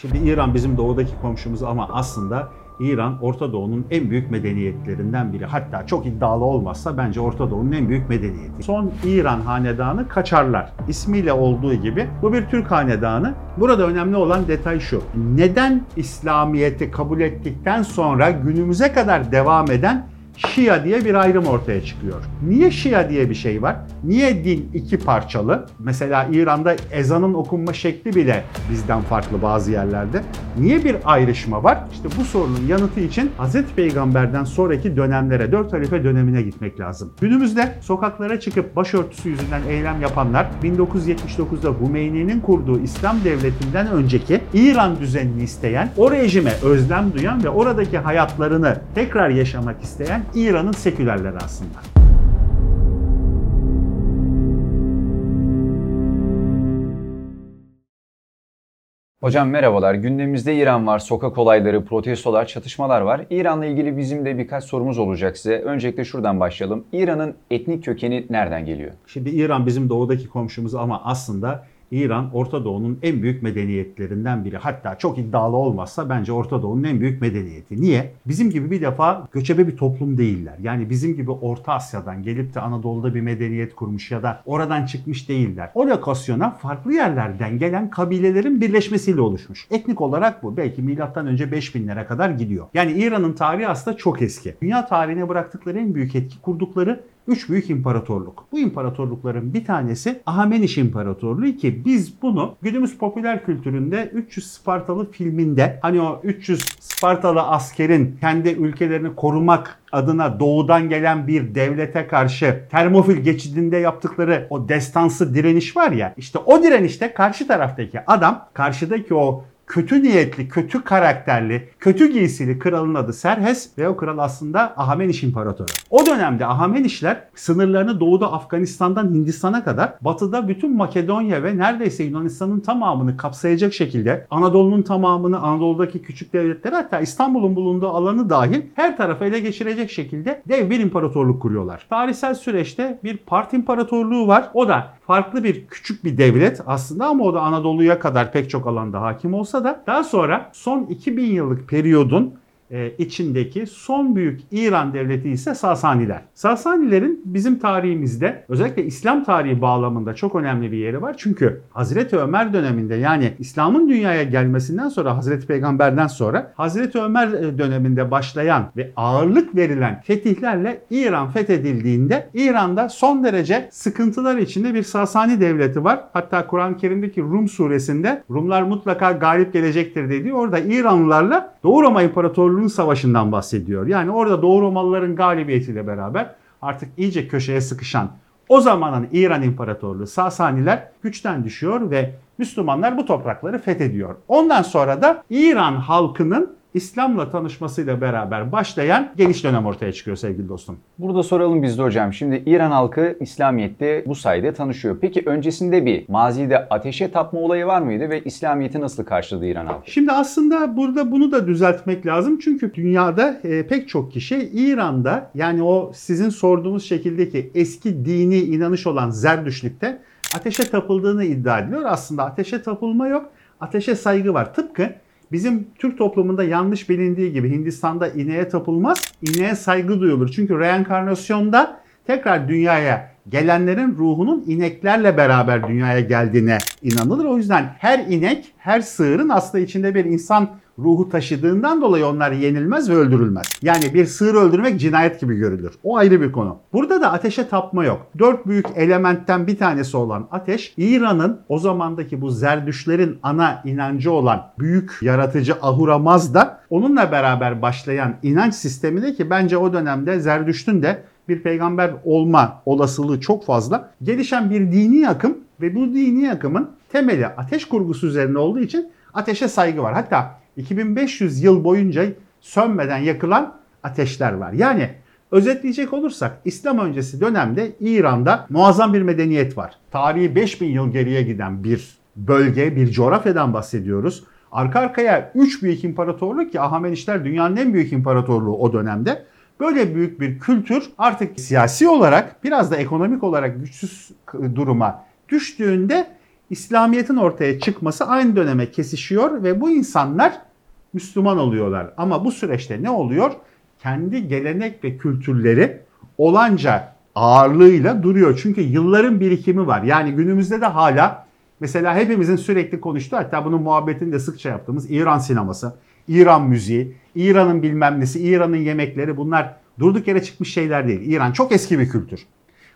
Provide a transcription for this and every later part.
Şimdi İran bizim doğudaki komşumuz ama aslında İran Orta Doğu'nun en büyük medeniyetlerinden biri. Hatta çok iddialı olmazsa bence Orta Doğu'nun en büyük medeniyeti. Son İran hanedanı Kaçarlar. İsmiyle olduğu gibi bu bir Türk hanedanı. Burada önemli olan detay şu. Neden İslamiyet'i kabul ettikten sonra günümüze kadar devam eden Şia diye bir ayrım ortaya çıkıyor. Niye Şia diye bir şey var? Niye din iki parçalı? Mesela İran'da ezanın okunma şekli bile bizden farklı bazı yerlerde. Niye bir ayrışma var? İşte bu sorunun yanıtı için Hz. Peygamber'den sonraki dönemlere, dört halife dönemine gitmek lazım. Günümüzde sokaklara çıkıp başörtüsü yüzünden eylem yapanlar 1979'da Hümeyni'nin kurduğu İslam devletinden önceki İran düzenini isteyen, o rejime özlem duyan ve oradaki hayatlarını tekrar yaşamak isteyen İran'ın sekülerleri aslında. Hocam merhabalar. Gündemimizde İran var. Sokak olayları, protestolar, çatışmalar var. İran'la ilgili bizim de birkaç sorumuz olacak size. Öncelikle şuradan başlayalım. İran'ın etnik kökeni nereden geliyor? Şimdi İran bizim doğudaki komşumuz ama aslında İran Orta Doğu'nun en büyük medeniyetlerinden biri. Hatta çok iddialı olmazsa bence Orta Doğu'nun en büyük medeniyeti. Niye? Bizim gibi bir defa göçebe bir toplum değiller. Yani bizim gibi Orta Asya'dan gelip de Anadolu'da bir medeniyet kurmuş ya da oradan çıkmış değiller. O lokasyona farklı yerlerden gelen kabilelerin birleşmesiyle oluşmuş. Etnik olarak bu. Belki milattan önce 5000'lere kadar gidiyor. Yani İran'ın tarihi aslında çok eski. Dünya tarihine bıraktıkları en büyük etki kurdukları üç büyük imparatorluk. Bu imparatorlukların bir tanesi Ahameniş İmparatorluğu ki biz bunu günümüz popüler kültüründe 300 Spartalı filminde hani o 300 Spartalı askerin kendi ülkelerini korumak adına doğudan gelen bir devlete karşı Termofil geçidinde yaptıkları o destansı direniş var ya işte o direnişte karşı taraftaki adam karşıdaki o kötü niyetli, kötü karakterli, kötü giysili kralın adı Serhes ve o kral aslında Ahameniş İmparatoru. O dönemde Ahamenişler sınırlarını doğuda Afganistan'dan Hindistan'a kadar batıda bütün Makedonya ve neredeyse Yunanistan'ın tamamını kapsayacak şekilde Anadolu'nun tamamını, Anadolu'daki küçük devletleri hatta İstanbul'un bulunduğu alanı dahil her tarafı ele geçirecek şekilde dev bir imparatorluk kuruyorlar. Tarihsel süreçte bir Part İmparatorluğu var. O da farklı bir küçük bir devlet aslında ama o da Anadolu'ya kadar pek çok alanda hakim olsa da daha sonra son 2000 yıllık periyodun e, içindeki son büyük İran devleti ise Sasaniler. Sasanilerin bizim tarihimizde özellikle İslam tarihi bağlamında çok önemli bir yeri var. Çünkü Hazreti Ömer döneminde yani İslam'ın dünyaya gelmesinden sonra Hazreti Peygamber'den sonra Hazreti Ömer e, döneminde başlayan ve ağırlık verilen fetihlerle İran fethedildiğinde İran'da son derece sıkıntılar içinde bir Sasani devleti var. Hatta Kur'an-ı Kerim'deki Rum suresinde Rumlar mutlaka galip gelecektir dediği orada İranlılarla Doğu Roma İmparatorluğu'nun savaşından bahsediyor. Yani orada Doğu Romalıların galibiyetiyle beraber artık iyice köşeye sıkışan o zamanın İran İmparatorluğu Sasaniler güçten düşüyor ve Müslümanlar bu toprakları fethediyor. Ondan sonra da İran halkının İslam'la tanışmasıyla beraber başlayan geniş dönem ortaya çıkıyor sevgili dostum. Burada soralım biz de hocam. Şimdi İran halkı İslamiyet'te bu sayede tanışıyor. Peki öncesinde bir mazide ateşe tapma olayı var mıydı ve İslamiyet'i nasıl karşıladı İran halkı? Şimdi aslında burada bunu da düzeltmek lazım. Çünkü dünyada e, pek çok kişi İran'da yani o sizin sorduğunuz şekildeki eski dini inanış olan Zerdüşlük'te ateşe tapıldığını iddia ediliyor. Aslında ateşe tapılma yok. Ateşe saygı var. Tıpkı Bizim Türk toplumunda yanlış bilindiği gibi Hindistan'da ineğe tapılmaz, ineğe saygı duyulur. Çünkü reenkarnasyonda tekrar dünyaya gelenlerin ruhunun ineklerle beraber dünyaya geldiğine inanılır. O yüzden her inek, her sığırın aslında içinde bir insan ruhu taşıdığından dolayı onlar yenilmez ve öldürülmez. Yani bir sığır öldürmek cinayet gibi görülür. O ayrı bir konu. Burada da ateşe tapma yok. Dört büyük elementten bir tanesi olan ateş, İran'ın o zamandaki bu zerdüşlerin ana inancı olan büyük yaratıcı Ahura Mazda onunla beraber başlayan inanç sisteminde ki bence o dönemde Zerdüşt'ün de bir peygamber olma olasılığı çok fazla. Gelişen bir dini akım ve bu dini akımın temeli ateş kurgusu üzerine olduğu için ateşe saygı var. Hatta 2500 yıl boyunca sönmeden yakılan ateşler var. Yani özetleyecek olursak İslam öncesi dönemde İran'da muazzam bir medeniyet var. Tarihi 5000 yıl geriye giden bir bölge, bir coğrafyadan bahsediyoruz. Arka arkaya 3 büyük imparatorluk ki Ahamenişler dünyanın en büyük imparatorluğu o dönemde. Böyle büyük bir kültür artık siyasi olarak biraz da ekonomik olarak güçsüz duruma düştüğünde İslamiyet'in ortaya çıkması aynı döneme kesişiyor ve bu insanlar Müslüman oluyorlar. Ama bu süreçte ne oluyor? Kendi gelenek ve kültürleri olanca ağırlığıyla duruyor. Çünkü yılların birikimi var. Yani günümüzde de hala mesela hepimizin sürekli konuştuğu hatta bunun muhabbetini de sıkça yaptığımız İran sineması, İran müziği, İran'ın bilmem nesi, İran'ın yemekleri bunlar durduk yere çıkmış şeyler değil. İran çok eski bir kültür.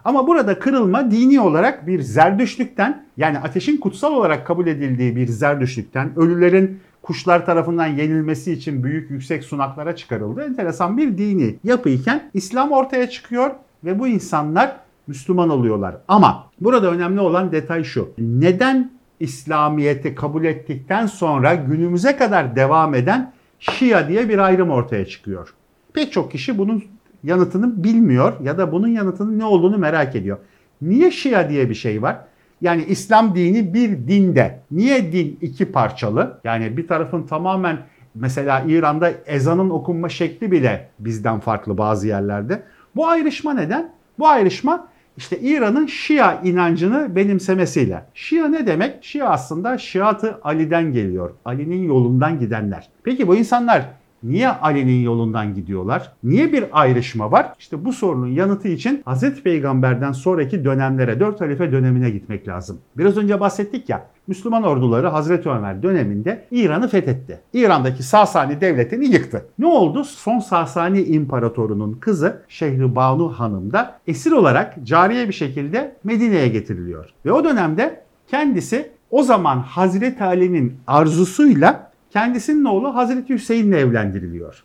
Ama burada kırılma dini olarak bir zerdüşlükten yani ateşin kutsal olarak kabul edildiği bir zerdüşlükten ölülerin kuşlar tarafından yenilmesi için büyük yüksek sunaklara çıkarıldı. Enteresan bir dini yapıyken İslam ortaya çıkıyor ve bu insanlar Müslüman oluyorlar. Ama burada önemli olan detay şu. Neden İslamiyet'i kabul ettikten sonra günümüze kadar devam eden Şia diye bir ayrım ortaya çıkıyor? Pek çok kişi bunun yanıtını bilmiyor ya da bunun yanıtının ne olduğunu merak ediyor. Niye Şia diye bir şey var? Yani İslam dini bir dinde. Niye din iki parçalı? Yani bir tarafın tamamen mesela İran'da ezanın okunma şekli bile bizden farklı bazı yerlerde. Bu ayrışma neden? Bu ayrışma işte İran'ın Şia inancını benimsemesiyle. Şia ne demek? Şia aslında Şiatı Ali'den geliyor. Ali'nin yolundan gidenler. Peki bu insanlar Niye Ali'nin yolundan gidiyorlar? Niye bir ayrışma var? İşte bu sorunun yanıtı için Hazreti Peygamber'den sonraki dönemlere, dört halife dönemine gitmek lazım. Biraz önce bahsettik ya, Müslüman orduları Hazreti Ömer döneminde İran'ı fethetti. İran'daki Sasani devletini yıktı. Ne oldu? Son Sasani imparatorunun kızı Şehribanu Hanım da esir olarak cariye bir şekilde Medine'ye getiriliyor. Ve o dönemde kendisi o zaman Hazreti Ali'nin arzusuyla kendisinin oğlu Hazreti Hüseyin'le evlendiriliyor.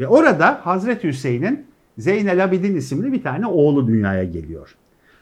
Ve orada Hazreti Hüseyin'in Zeynel Abidin isimli bir tane oğlu dünyaya geliyor.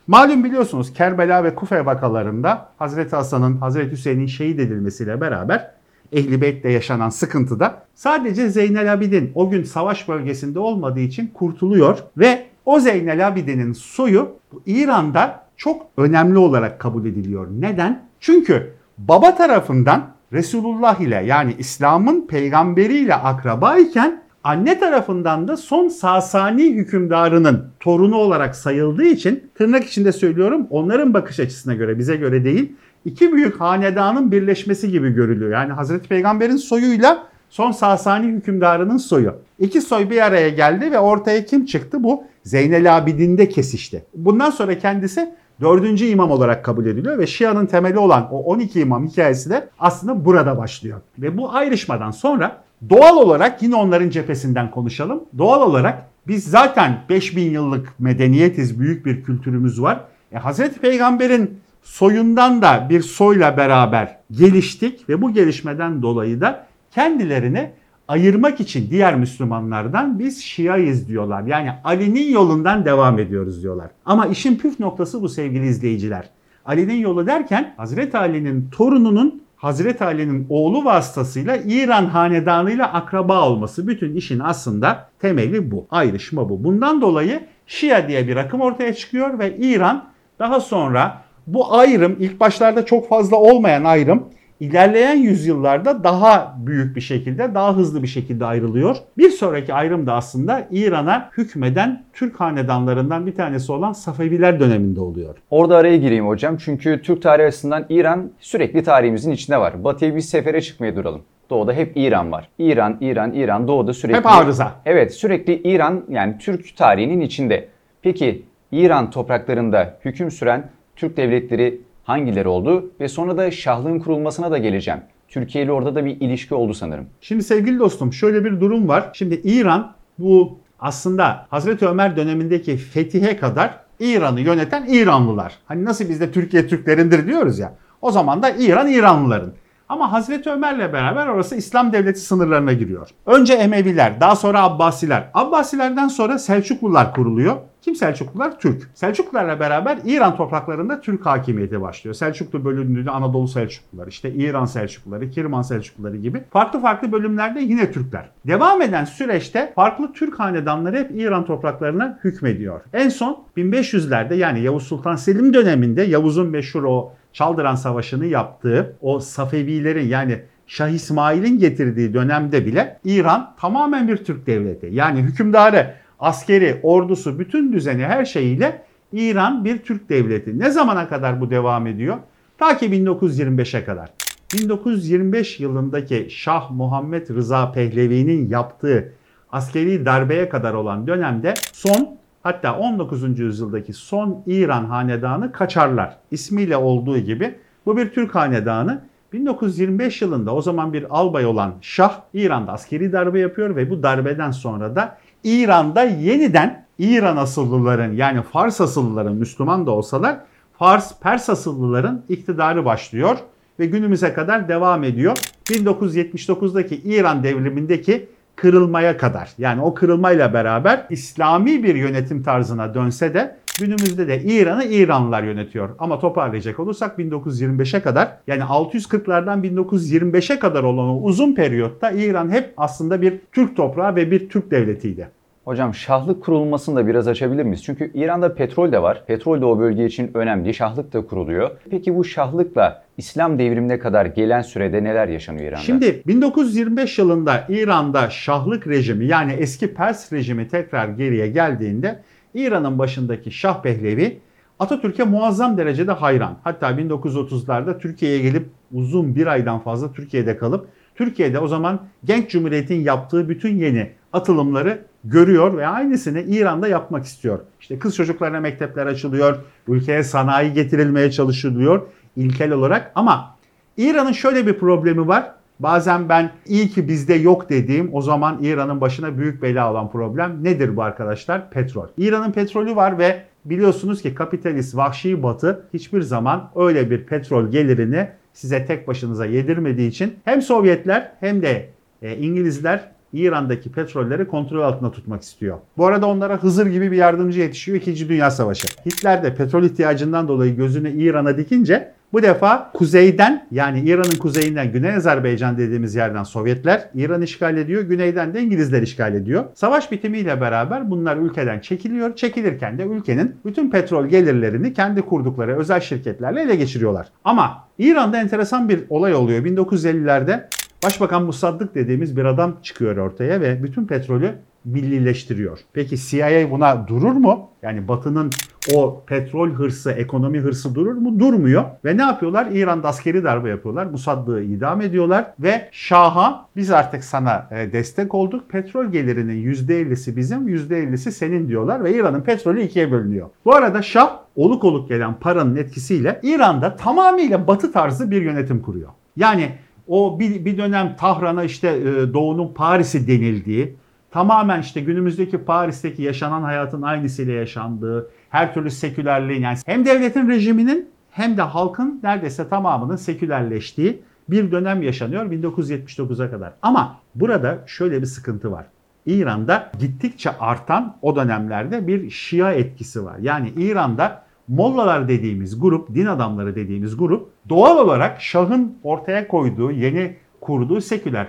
Malum biliyorsunuz Kerbela ve Kufe vakalarında Hazreti Hasan'ın, Hazreti Hüseyin'in şehit edilmesiyle beraber Ehli Beyt'te yaşanan sıkıntıda sadece Zeynel Abidin o gün savaş bölgesinde olmadığı için kurtuluyor ve o Zeynel Abidin'in soyu İran'da çok önemli olarak kabul ediliyor. Neden? Çünkü baba tarafından Resulullah ile yani İslam'ın peygamberiyle akraba iken anne tarafından da son Sasani hükümdarının torunu olarak sayıldığı için tırnak içinde söylüyorum onların bakış açısına göre bize göre değil iki büyük hanedanın birleşmesi gibi görülüyor. Yani Hazreti Peygamber'in soyuyla son Sasani hükümdarının soyu. İki soy bir araya geldi ve ortaya kim çıktı? Bu Zeynel Abidin'de kesişti. Bundan sonra kendisi dördüncü imam olarak kabul ediliyor ve Şia'nın temeli olan o 12 imam hikayesi de aslında burada başlıyor. Ve bu ayrışmadan sonra doğal olarak yine onların cephesinden konuşalım. Doğal olarak biz zaten 5000 yıllık medeniyetiz, büyük bir kültürümüz var. E, Hazreti Peygamber'in soyundan da bir soyla beraber geliştik ve bu gelişmeden dolayı da kendilerini ayırmak için diğer Müslümanlardan biz Şiayız diyorlar. Yani Ali'nin yolundan devam ediyoruz diyorlar. Ama işin püf noktası bu sevgili izleyiciler. Ali'nin yolu derken Hazreti Ali'nin torununun Hazreti Ali'nin oğlu vasıtasıyla İran hanedanıyla akraba olması. Bütün işin aslında temeli bu. Ayrışma bu. Bundan dolayı Şia diye bir akım ortaya çıkıyor ve İran daha sonra bu ayrım ilk başlarda çok fazla olmayan ayrım ilerleyen yüzyıllarda daha büyük bir şekilde, daha hızlı bir şekilde ayrılıyor. Bir sonraki ayrım da aslında İran'a hükmeden Türk hanedanlarından bir tanesi olan Safeviler döneminde oluyor. Orada araya gireyim hocam çünkü Türk tarihi açısından İran sürekli tarihimizin içinde var. Batı'ya bir sefere çıkmaya duralım. Doğuda hep İran var. İran, İran, İran doğuda sürekli... Hep arıza. Evet sürekli İran yani Türk tarihinin içinde. Peki İran topraklarında hüküm süren Türk devletleri hangileri oldu ve sonra da şahlığın kurulmasına da geleceğim. Türkiye ile orada da bir ilişki oldu sanırım. Şimdi sevgili dostum şöyle bir durum var. Şimdi İran bu aslında Hazreti Ömer dönemindeki fetihe kadar İran'ı yöneten İranlılar. Hani nasıl bizde Türkiye Türklerindir diyoruz ya. O zaman da İran İranlıların. Ama Hazreti Ömer'le beraber orası İslam devleti sınırlarına giriyor. Önce Emeviler, daha sonra Abbasiler. Abbasilerden sonra Selçuklular kuruluyor. Kim Selçuklular? Türk. Selçuklularla beraber İran topraklarında Türk hakimiyeti başlıyor. Selçuklu bölündüğünde Anadolu Selçukluları, işte İran Selçukluları, Kirman Selçukluları gibi farklı farklı bölümlerde yine Türkler. Devam eden süreçte farklı Türk hanedanları hep İran topraklarına hükmediyor. En son 1500'lerde yani Yavuz Sultan Selim döneminde Yavuz'un meşhur o Çaldıran Savaşı'nı yaptığı o Safevilerin yani Şah İsmail'in getirdiği dönemde bile İran tamamen bir Türk devleti. Yani hükümdarı, askeri, ordusu, bütün düzeni her şeyiyle İran bir Türk devleti. Ne zamana kadar bu devam ediyor? Ta ki 1925'e kadar. 1925 yılındaki Şah Muhammed Rıza Pehlevi'nin yaptığı askeri darbeye kadar olan dönemde son hatta 19. yüzyıldaki son İran hanedanı Kaçarlar ismiyle olduğu gibi bu bir Türk hanedanı. 1925 yılında o zaman bir albay olan Şah İran'da askeri darbe yapıyor ve bu darbeden sonra da İran'da yeniden İran asıllıların yani Fars asıllıların Müslüman da olsalar Fars Pers asıllıların iktidarı başlıyor ve günümüze kadar devam ediyor. 1979'daki İran devrimindeki kırılmaya kadar yani o kırılmayla beraber İslami bir yönetim tarzına dönse de günümüzde de İran'ı İranlılar yönetiyor. Ama toparlayacak olursak 1925'e kadar yani 640'lardan 1925'e kadar olan o uzun periyotta İran hep aslında bir Türk toprağı ve bir Türk devletiydi. Hocam şahlık kurulmasını da biraz açabilir miyiz? Çünkü İran'da petrol de var. Petrol de o bölge için önemli. Şahlık da kuruluyor. Peki bu şahlıkla İslam devrimine kadar gelen sürede neler yaşanıyor İran'da? Şimdi 1925 yılında İran'da şahlık rejimi yani eski Pers rejimi tekrar geriye geldiğinde İran'ın başındaki Şah Pehlevi Atatürk'e muazzam derecede hayran. Hatta 1930'larda Türkiye'ye gelip uzun bir aydan fazla Türkiye'de kalıp Türkiye'de o zaman Genç Cumhuriyet'in yaptığı bütün yeni atılımları görüyor ve aynısını İran'da yapmak istiyor. İşte kız çocuklarına mektepler açılıyor, ülkeye sanayi getirilmeye çalışılıyor ilkel olarak ama İran'ın şöyle bir problemi var. Bazen ben iyi ki bizde yok dediğim o zaman İran'ın başına büyük bela olan problem nedir bu arkadaşlar? Petrol. İran'ın petrolü var ve biliyorsunuz ki kapitalist vahşi batı hiçbir zaman öyle bir petrol gelirini size tek başınıza yedirmediği için hem Sovyetler hem de e, İngilizler İran'daki petrolleri kontrol altında tutmak istiyor. Bu arada onlara Hızır gibi bir yardımcı yetişiyor 2. Dünya Savaşı. Hitler de petrol ihtiyacından dolayı gözünü İran'a dikince bu defa kuzeyden yani İran'ın kuzeyinden Güney Azerbaycan dediğimiz yerden Sovyetler İran işgal ediyor. Güneyden de İngilizler işgal ediyor. Savaş bitimiyle beraber bunlar ülkeden çekiliyor. Çekilirken de ülkenin bütün petrol gelirlerini kendi kurdukları özel şirketlerle ele geçiriyorlar. Ama İran'da enteresan bir olay oluyor. 1950'lerde Başbakan Musaddık dediğimiz bir adam çıkıyor ortaya ve bütün petrolü millileştiriyor. Peki CIA buna durur mu? Yani Batı'nın o petrol hırsı, ekonomi hırsı durur mu? Durmuyor. Ve ne yapıyorlar? İran'da askeri darbe yapıyorlar. Musaddık'ı idam ediyorlar ve Şah'a biz artık sana e, destek olduk. Petrol gelirinin %50'si bizim, %50'si senin diyorlar ve İran'ın petrolü ikiye bölünüyor. Bu arada Şah oluk oluk gelen paranın etkisiyle İran'da tamamıyla batı tarzı bir yönetim kuruyor. Yani o bir, bir dönem Tahran'a işte e, Doğu'nun Paris'i denildiği, tamamen işte günümüzdeki Paris'teki yaşanan hayatın aynısıyla yaşandığı, her türlü sekülerliğin yani hem devletin rejiminin hem de halkın neredeyse tamamının sekülerleştiği bir dönem yaşanıyor 1979'a kadar. Ama burada şöyle bir sıkıntı var. İran'da gittikçe artan o dönemlerde bir Şia etkisi var. Yani İran'da Mollalar dediğimiz grup, din adamları dediğimiz grup doğal olarak Şah'ın ortaya koyduğu, yeni kurduğu seküler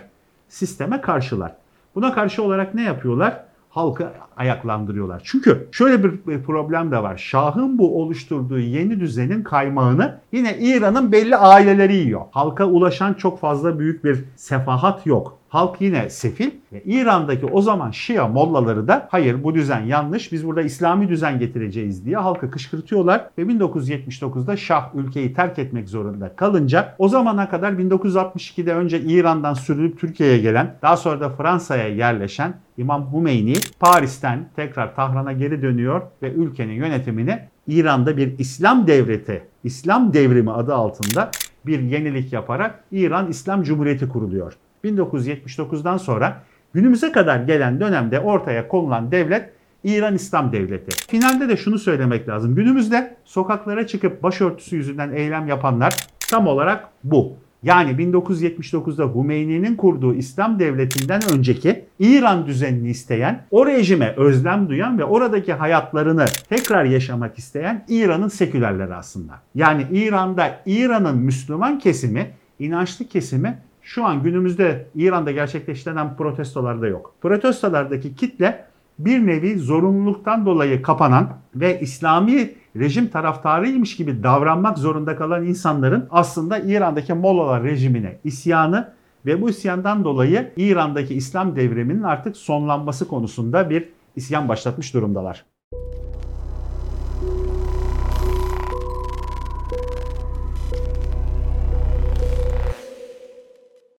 sisteme karşılar. Buna karşı olarak ne yapıyorlar? Halkı ayaklandırıyorlar. Çünkü şöyle bir problem de var. Şah'ın bu oluşturduğu yeni düzenin kaymağını yine İran'ın belli aileleri yiyor. Halka ulaşan çok fazla büyük bir sefahat yok. Halk yine sefil. Ve İran'daki o zaman Şia mollaları da hayır bu düzen yanlış biz burada İslami düzen getireceğiz diye halkı kışkırtıyorlar. Ve 1979'da Şah ülkeyi terk etmek zorunda kalınca o zamana kadar 1962'de önce İran'dan sürülüp Türkiye'ye gelen daha sonra da Fransa'ya yerleşen İmam Hümeyni Paris'ten tekrar Tahran'a geri dönüyor ve ülkenin yönetimini İran'da bir İslam devleti, İslam devrimi adı altında bir yenilik yaparak İran İslam Cumhuriyeti kuruluyor. 1979'dan sonra günümüze kadar gelen dönemde ortaya konulan devlet İran İslam Devleti. Finalde de şunu söylemek lazım. Günümüzde sokaklara çıkıp başörtüsü yüzünden eylem yapanlar tam olarak bu. Yani 1979'da Hümeyni'nin kurduğu İslam devletinden önceki İran düzenini isteyen, o rejime özlem duyan ve oradaki hayatlarını tekrar yaşamak isteyen İran'ın sekülerleri aslında. Yani İran'da İran'ın Müslüman kesimi, inançlı kesimi şu an günümüzde İran'da gerçekleştirilen protestolarda yok. Protestolardaki kitle bir nevi zorunluluktan dolayı kapanan ve İslami rejim taraftarıymış gibi davranmak zorunda kalan insanların aslında İran'daki Mollalar rejimine isyanı ve bu isyandan dolayı İran'daki İslam devriminin artık sonlanması konusunda bir isyan başlatmış durumdalar.